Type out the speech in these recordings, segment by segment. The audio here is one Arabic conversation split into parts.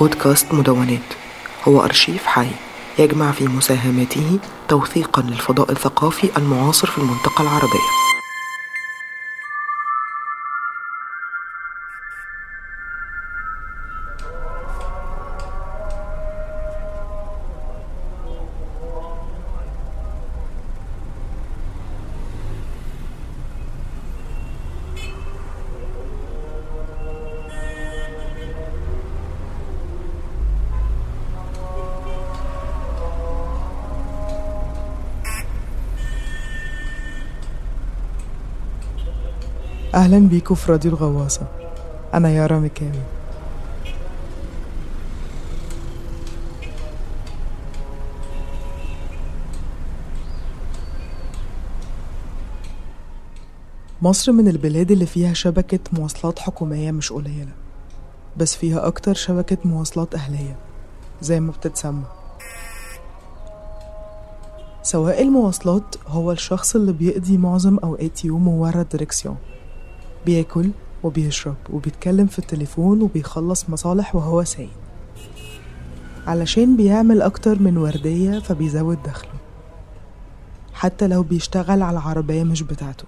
بودكاست مدونات. هو أرشيف حي يجمع في مساهماته توثيقا للفضاء الثقافي المعاصر في المنطقة العربية. أهلا بيكم في راديو الغواصة. أنا يارا مكاوي مصر من البلاد اللي فيها شبكة مواصلات حكومية مش قليلة بس فيها أكتر شبكة مواصلات أهلية زي ما بتتسمى. سواق المواصلات هو الشخص اللي بيقضي معظم أوقات يومه ورا الدركسيون بياكل وبيشرب وبيتكلم في التليفون وبيخلص مصالح وهو سايق. علشان بيعمل أكتر من وردية فبيزود دخله. حتى لو بيشتغل على عربية مش بتاعته.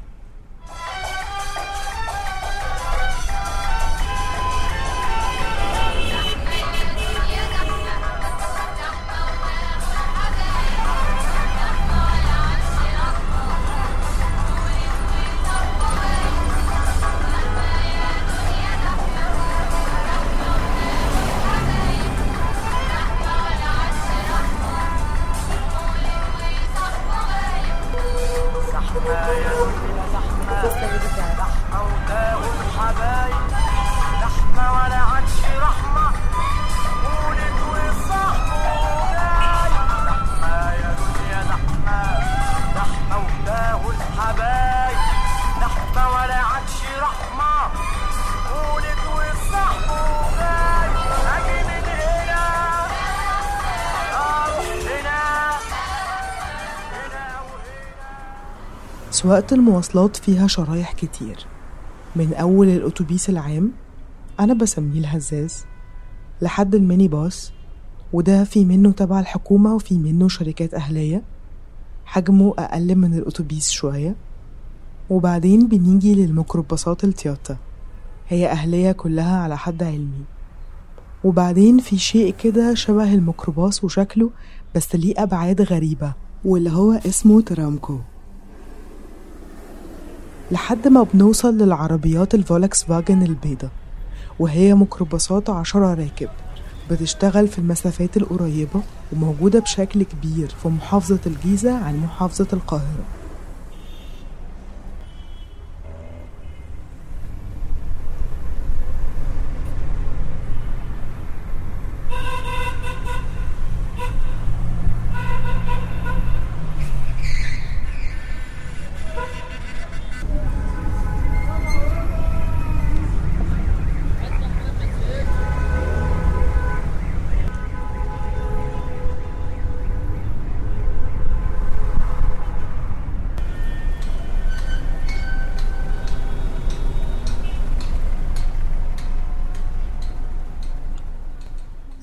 سواقة المواصلات فيها شرايح كتير. من أول الأتوبيس العام أنا بسميه الهزاز لحد الميني باص وده في منه تبع الحكومة وفي منه شركات أهلية. حجمه أقل من الأتوبيس شوية. وبعدين بنيجي للميكروباصات التياتا. هي أهلية كلها على حد علمي. وبعدين في شيء كده شبه الميكروباص وشكله بس ليه أبعاد غريبة واللي هو اسمه ترامكو. لحد ما بنوصل للعربيات الفولكس فاجن البيضة وهي ميكروباصات عشرة راكب بتشتغل في المسافات القريبة وموجودة بشكل كبير في محافظة الجيزة عن محافظة القاهرة.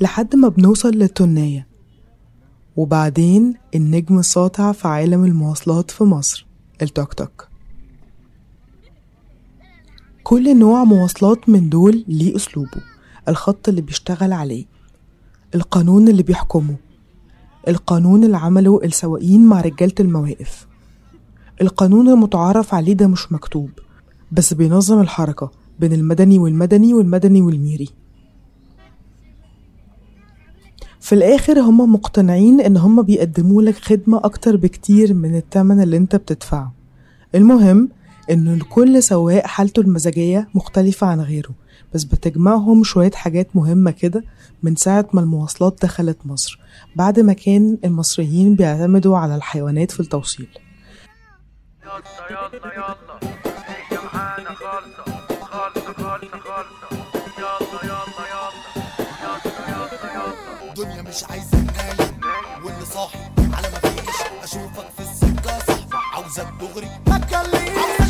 لحد ما بنوصل للتنية. وبعدين النجم الساطع في عالم المواصلات في مصر التوك توك. كل نوع مواصلات من دول ليه أسلوبه الخط اللي بيشتغل عليه القانون اللي بيحكمه القانون اللي عمله السواقين مع رجالة المواقف. القانون المتعارف عليه ده مش مكتوب بس بينظم الحركة بين المدني والمدني والمدني والميري. في الآخر هم مقتنعين إن هم بيقدموا لك خدمة أكتر بكتير من التمن اللي أنت بتدفعه. المهم إن كل سواق حالته المزاجية مختلفة عن غيره بس بتجمعهم شوية حاجات مهمة كده من ساعة ما المواصلات دخلت مصر بعد ما كان المصريين بيعتمدوا على الحيوانات في التوصيل. يلا يلا يلا. مش عايزة نقالب واللي صاحي على ما فيش أشوفك في السكة صح عاوزك دغري ما تكلمنيش.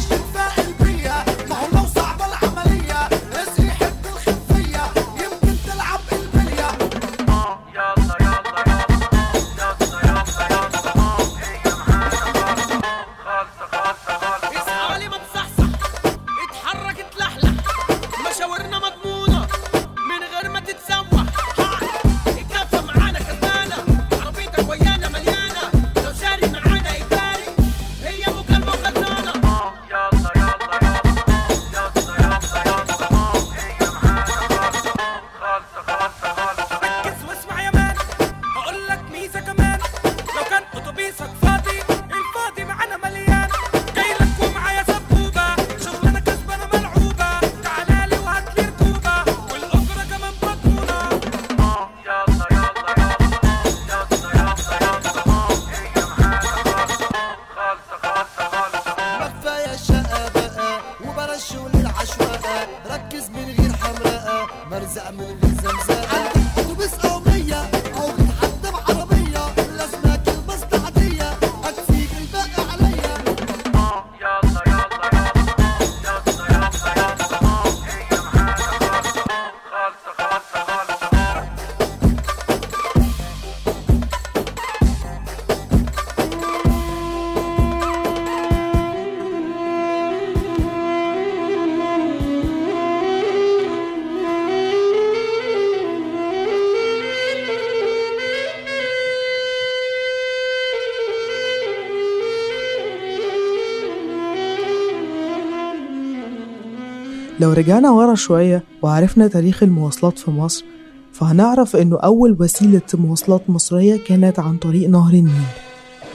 لو رجعنا ورا شوية وعرفنا تاريخ المواصلات في مصر فهنعرف إنه أول وسيلة مواصلات مصرية كانت عن طريق نهر النيل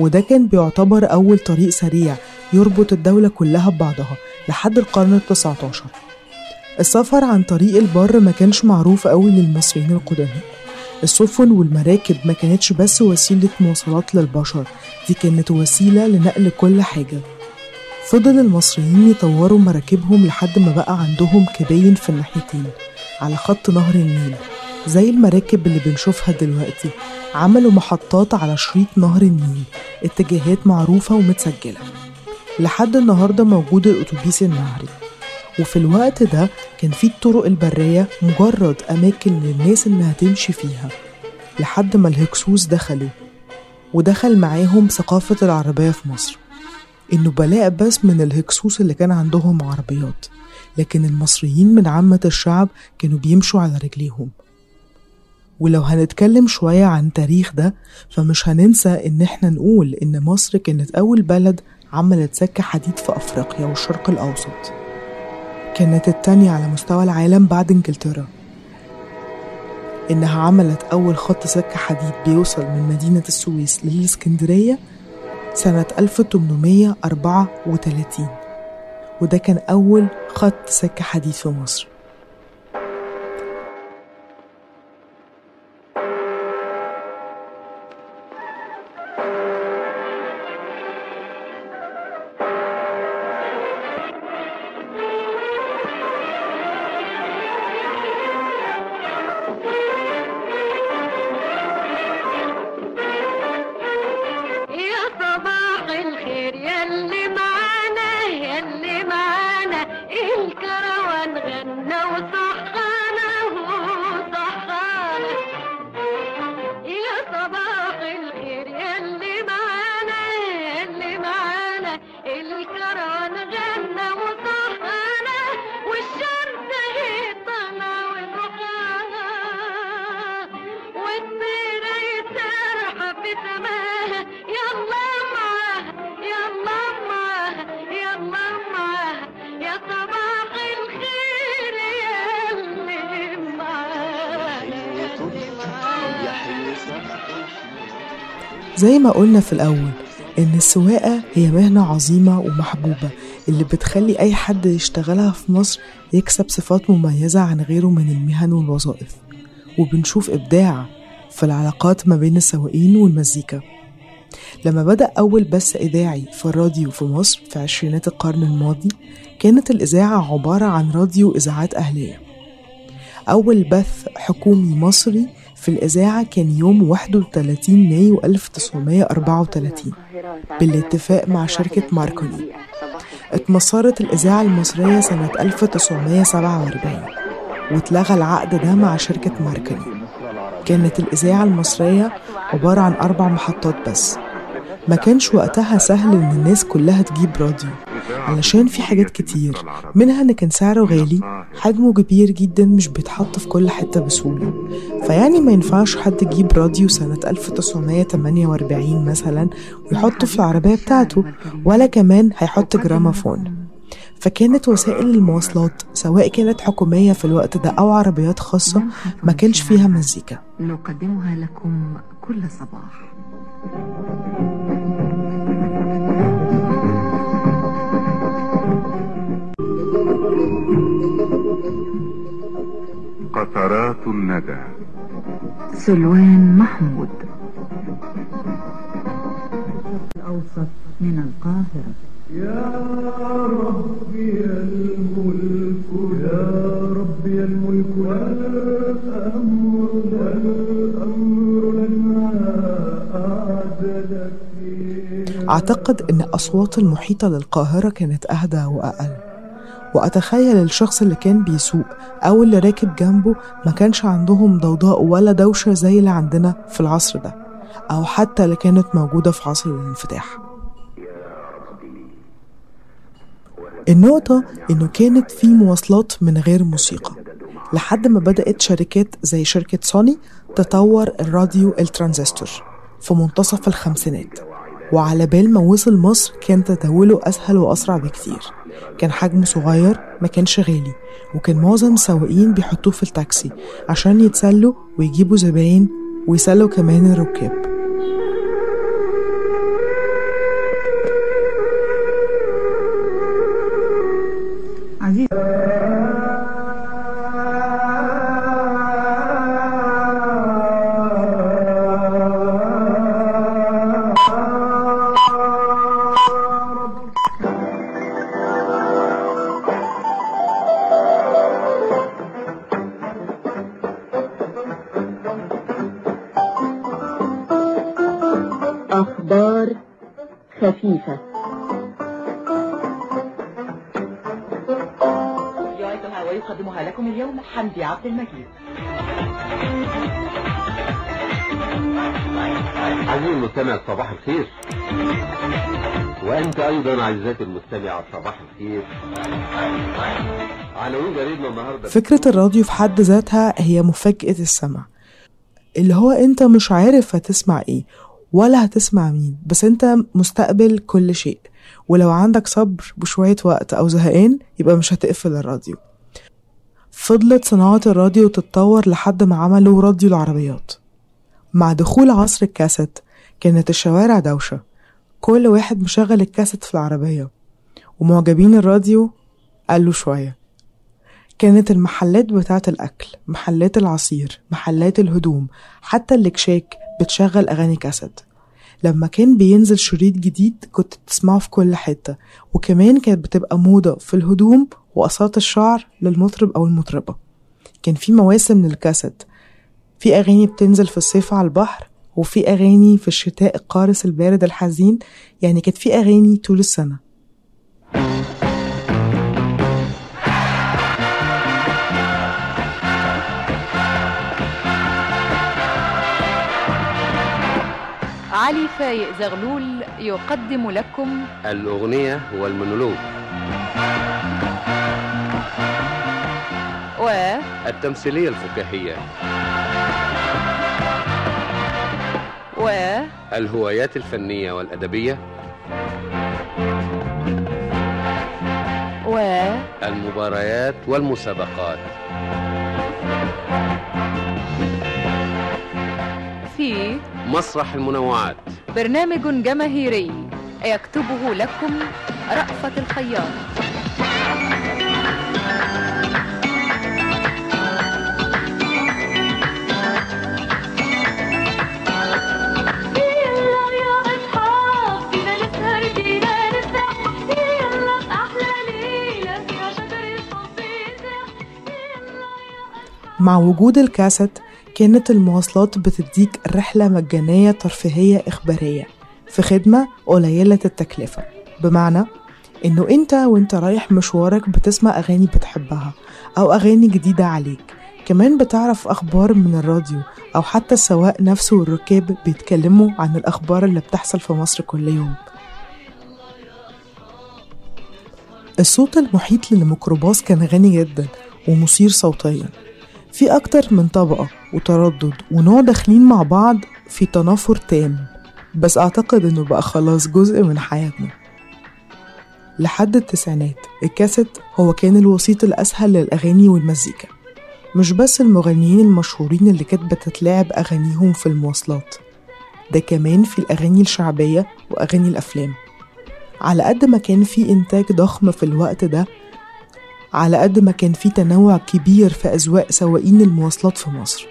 وده كان بيعتبر أول طريق سريع يربط الدولة كلها ببعضها لحد القرن التسعة عشر السفر عن طريق البر ما كانش معروف قوي للمصريين القدماء. السفن والمراكب ما كانتش بس وسيلة مواصلات للبشر دي كانت وسيلة لنقل كل حاجة. فضل المصريين يطوروا مراكبهم لحد ما بقى عندهم كباين في الناحيتين على خط نهر النيل. زي المراكب اللي بنشوفها دلوقتي عملوا محطات على شريط نهر النيل اتجاهات معروفة ومتسجلة. لحد النهاردة موجود الأتوبيس النهري. وفي الوقت ده كان في الطرق البرية مجرد أماكن للناس إنها تمشي فيها لحد ما الهكسوس دخلوا ودخل معاهم ثقافة العربية في مصر. النبلاء بس من الهكسوس اللي كان عندهم عربيات لكن المصريين من عامة الشعب كانوا بيمشوا على رجليهم. ولو هنتكلم شوية عن تاريخ ده فمش هننسى إن إحنا نقول إن مصر كانت أول بلد عملت سكة حديد في أفريقيا والشرق الأوسط. كانت التانية على مستوى العالم بعد إنجلترا. إنها عملت أول خط سكة حديد بيوصل من مدينة السويس للإسكندرية سنة 1834 وده كان أول خط سكة حديد في مصر. زي ما قلنا في الأول إن السواقة هي مهنة عظيمة ومحبوبة اللي بتخلي أي حد يشتغلها في مصر يكسب صفات مميزة عن غيره من المهن والوظائف. وبنشوف إبداع في العلاقات ما بين السواقين والمزيكا. لما بدأ أول بث إذاعي في الراديو في مصر في عشرينات القرن الماضي كانت الإذاعة عبارة عن راديو إذاعات أهلية. أول بث حكومي مصري في الإذاعة كان يوم 31 مايو 1934 بالاتفاق مع شركة ماركوني. اتمصرت الإذاعة المصرية سنة 1947 واتلغى العقد ده مع شركة ماركوني. كانت الإذاعة المصرية عبارة عن أربع محطات بس. ما كانش وقتها سهل إن الناس كلها تجيب راديو علشان في حاجات كتير منها إن كان سعره غالي حجمه كبير جدا مش بيتحط في كل حتة بسهولة. فيعني ما ينفعش حد يجيب راديو سنة 1948 مثلا ويحطه في العربية بتاعته ولا كمان هيحط جرامافون. فكانت وسائل المواصلات سواء كانت حكومية في الوقت ده أو عربيات خاصة ما كانش فيها مزيكا. نقدمها لكم كل صباح. قطرات الندى. سلوان محمود. الأوسط من القاهرة. يا ربي يا أعتقد إن الأصوات المحيطة للقاهرة كانت أهدى وأقل. وأتخيل الشخص اللي كان بيسوق أو اللي راكب جنبه ما كانش عندهم ضوضاء ولا دوشة زي اللي عندنا في العصر ده أو حتى اللي كانت موجودة في عصر الانفتاح. النقطة إنه كانت في مواصلات من غير موسيقى. لحد ما بدأت شركات زي شركة سوني تطور الراديو الترانزستور في منتصف الخمسينات. وعلى بال ما وصل مصر كان تداوله أسهل وأسرع بكتير. كان حجمه صغير ما كانش غالي وكان معظم السواقين بيحطوه في التاكسي عشان يتسلوا ويجيبوا زباين ويسلوا كمان الركاب. عزيزي المستمع صباح الخير. وأنت أيضا عزيزاتي المستمعة صباح الخير. عناوين جريدنا النهاردة. فكرة الراديو في حد ذاتها هي مفاجأة السمع. اللي هو أنت مش عارف هتسمع إيه ولا هتسمع مين بس أنت مستقبل كل شيء. ولو عندك صبر بشوية وقت أو زهقان يبقى مش هتقفل الراديو. فضلت صناعة الراديو تتطور لحد ما عملوا راديو العربيات. مع دخول عصر الكاسيت كانت الشوارع دوشة. كل واحد مشغل الكاسيت في العربية. ومعجبين الراديو قالوا شوية. كانت المحلات بتاعة الأكل محلات العصير محلات الهدوم حتى الكشاك بتشغل أغاني كاسيت. لما كان بينزل شريط جديد كنت تسمعه في كل حتة. وكمان كانت بتبقى موضة في الهدوم وقصات الشعر للمطرب أو المطربة. كان في مواسم للكاسيت. في أغاني بتنزل في الصيف على البحر وفي أغاني في الشتاء القارس البارد الحزين يعني كانت في أغاني طول السنة. علي فايق زغلول يقدم لكم الأغنية والمونولوج و التمثيلية الفكاهية. و الهوايات الفنية والأدبية. و؟ المباريات والمسابقات. في؟ مسرح المنوعات. برنامج جماهيري يكتبه لكم رأفت الخياط. مع وجود الكاسيت كانت المواصلات بتديك رحلة مجانية ترفيهية إخبارية في خدمة قليلة التكلفة. بمعنى إنه أنت وأنت رايح مشوارك بتسمع أغاني بتحبها أو أغاني جديدة عليك. كمان بتعرف أخبار من الراديو أو حتى السواق نفسه والركاب بيتكلموا عن الأخبار اللي بتحصل في مصر كل يوم. الصوت المحيط للميكروباص كان غني جدا ومثير صوتيا. في أكتر من طبقة وتردد ونوع داخلين مع بعض في تنافر تام. بس أعتقد إنه بقى خلاص جزء من حياتنا. لحد التسعينات الكاسيت هو كان الوسيط الأسهل للأغاني والمزيكا. مش بس المغنيين المشهورين اللي كانت بتتلعب أغانيهم في المواصلات ده كمان في الأغاني الشعبية وأغاني الأفلام. على قد ما كان في إنتاج ضخم في الوقت ده على قد ما كان في تنوع كبير في أذواق سواقين المواصلات في مصر.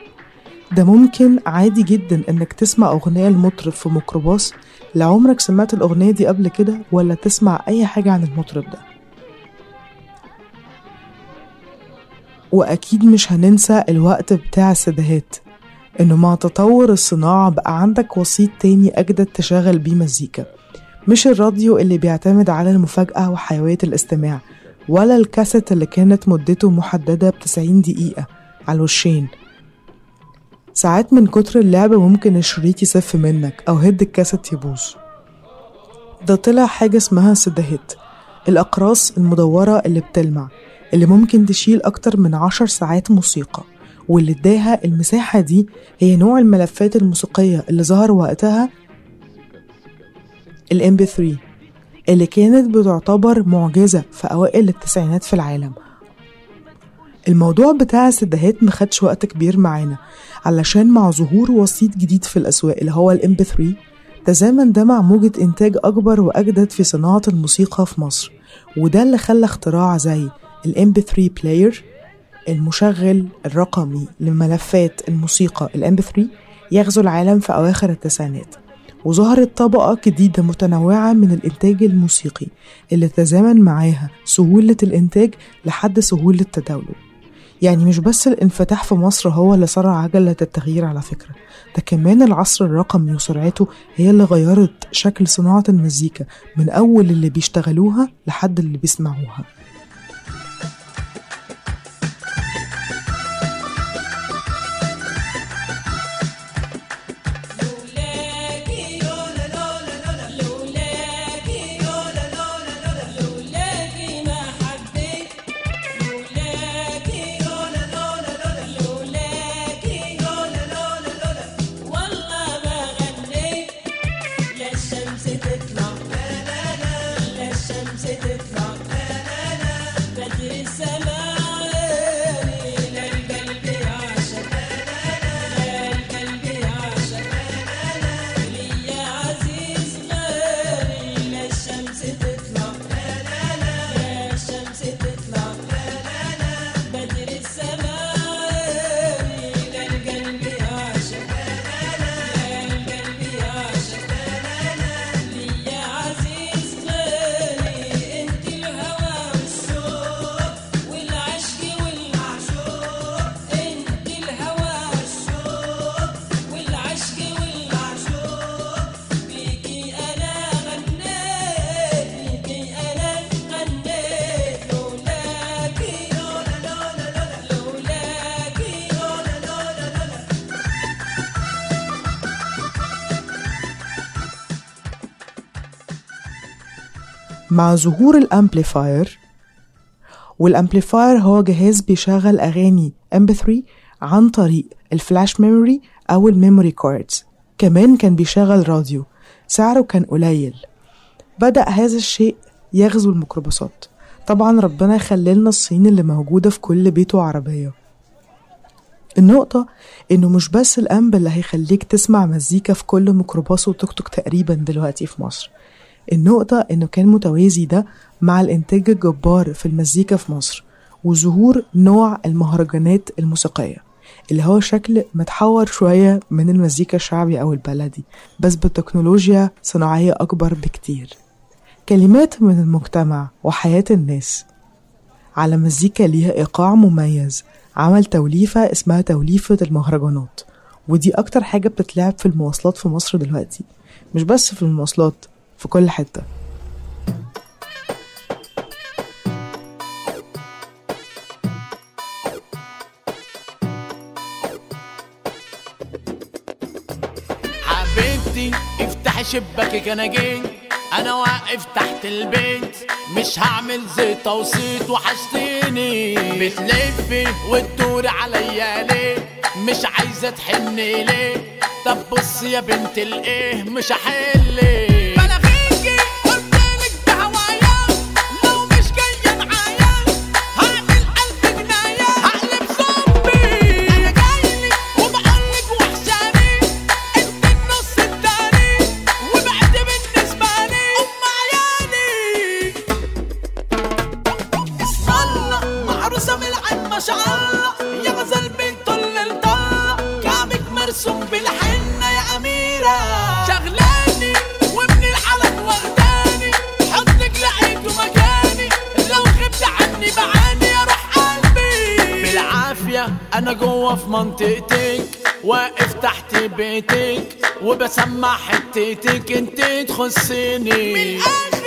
ده ممكن عادي جدا إنك تسمع أغنية المطرب في ميكروباص. لا عمرك سمعت الأغنية دي قبل كده ولا تسمع أي حاجة عن المطرب ده. وأكيد مش هننسى الوقت بتاع السداهات إنه مع تطور الصناعة بقى عندك وسيط تاني أجدد تشغل بيه مزيكا. مش الراديو اللي بيعتمد على المفاجأة وحيوية الاستماع. ولا الكاسيت اللي كانت مدته محددة بتسعين دقيقة على الوشين. ساعات من كتر اللعب ممكن الشريط يسف منك أو هد الكاسيت يبوظ. ده طلع حاجة اسمها سداهات الأقراص المدورة اللي بتلمع اللي ممكن تشيل أكتر من عشر ساعات موسيقى واللي اداها المساحة دي هي نوع الملفات الموسيقية اللي ظهر وقتها ال MP3 اللي كانت بتعتبر معجزة في أوائل التسعينات في العالم. الموضوع بتاع السداهات مخدش وقت كبير معانا علشان مع ظهور وسيط جديد في الأسواق اللي هو ال MP3 تزامن ده مع موجة إنتاج أكبر وأجدد في صناعة الموسيقى في مصر. وده اللي خلى اختراع زي ال MP3 بلاير المشغل الرقمي لملفات الموسيقى ال MP3 يغزو العالم في أواخر التسعينات. وظهرت طبقة جديدة متنوعة من الإنتاج الموسيقي اللي تزامن معاها سهولة الإنتاج لحد سهولة تداوله يعني مش بس الانفتاح في مصر هو اللي سرع عجلة التغيير على فكرة ده كمان العصر الرقمي وسرعته هي اللي غيرت شكل صناعة المزيكا من أول اللي بيشتغلوها لحد اللي بيسمعوها. مع ظهور ال amplifier وال amplifier هو جهاز بيشغل أغاني MP3 عن طريق ال flash memory أو ال memory cards. كمان كان بيشغل راديو. سعره كان قليل. بدأ هذا الشيء يغزو الميكروباصات. طبعا ربنا يخللنا الصين اللي موجودة في كل بيت وعربية. النقطة إنه مش بس ال amp اللي هيخليك تسمع مزيكا في كل ميكروباص وتوك توك تقريبا دلوقتي في مصر. النقطة إنه كان متوازي ده مع الإنتاج الجبار في المزيكا في مصر وظهور نوع المهرجانات الموسيقية اللي هو شكل متحور شوية من المزيكا الشعبي أو البلدي بس بتكنولوجيا صناعية أكبر بكتير. كلمات من المجتمع وحياة الناس على مزيكا ليها إيقاع مميز عمل توليفة اسمها توليفة المهرجانات ودي أكتر حاجة بتتلعب في المواصلات في مصر دلوقتي مش بس في المواصلات في كل حتة. حبيبتي افتحي شباكك أنا جيت. أنا واقف تحت البيت. مش هعمل زيت وصيت وحشتيني. بتلفي وتدوري عليا ليه؟ مش عايزة تحني ليه؟ طب بص يا بنت الإيه مش هحلك بالعين ما شاء الله يا غزل بنت الطلة كعبك مرسوم بالحنة يا أميرة. شغلاني ومن العلم واخداني حضنك لقيته مكاني لو غبت عني بعاني يا روح قلبي. بالعافية أنا جوه في منطقتك واقف تحت بيتك وبسمع حتتك انت تخصني. من الآخر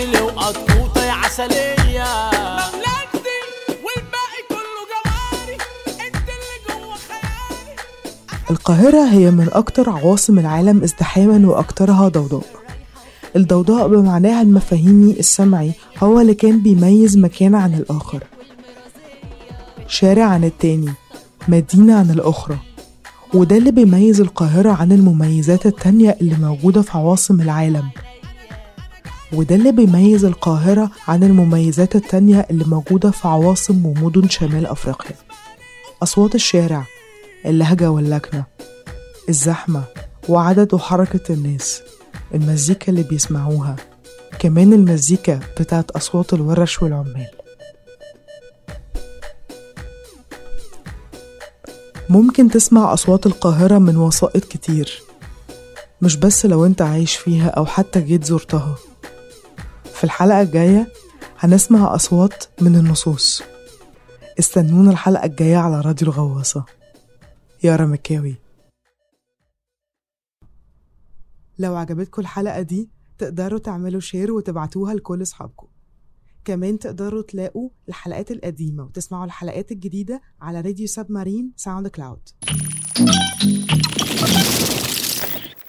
جيلي وقطوطة يا عسلية. مملكتي والباقي كله جواري. انت اللي جوه خيالي. القاهرة هي من أكتر عواصم العالم ازدحاما وأكترها ضوضاء. الضوضاء بمعناها المفاهيمي السمعي هو اللي كان بيميز مكان عن الآخر. شارع عن التاني مدينة عن الأخرى. وده اللي بيميز القاهرة عن المميزات التانية اللي موجودة في عواصم العالم. وده اللي بيميز القاهرة عن المميزات التانية اللي موجودة في عواصم ومدن شمال أفريقيا. أصوات الشارع اللهجة واللكنة الزحمة وعدد وحركة الناس المزيكا اللي بيسمعوها كمان المزيكا بتاعت أصوات الورش والعمال. ممكن تسمع أصوات القاهرة من وسائط كتير مش بس لو انت عايش فيها أو حتى جيت زرتها. في الحلقة الجاية هنسمع أصوات من النصوص. استنونا الحلقة الجاية على راديو الغواصة. يارا مكاوي لو عجبتكم الحلقة دي تقدروا تعملوا share وتبعتوها لكل أصحابكم. كمان تقدروا تلاقوا الحلقات القديمة وتسمعوا الحلقات الجديدة على راديو Submarine SoundCloud.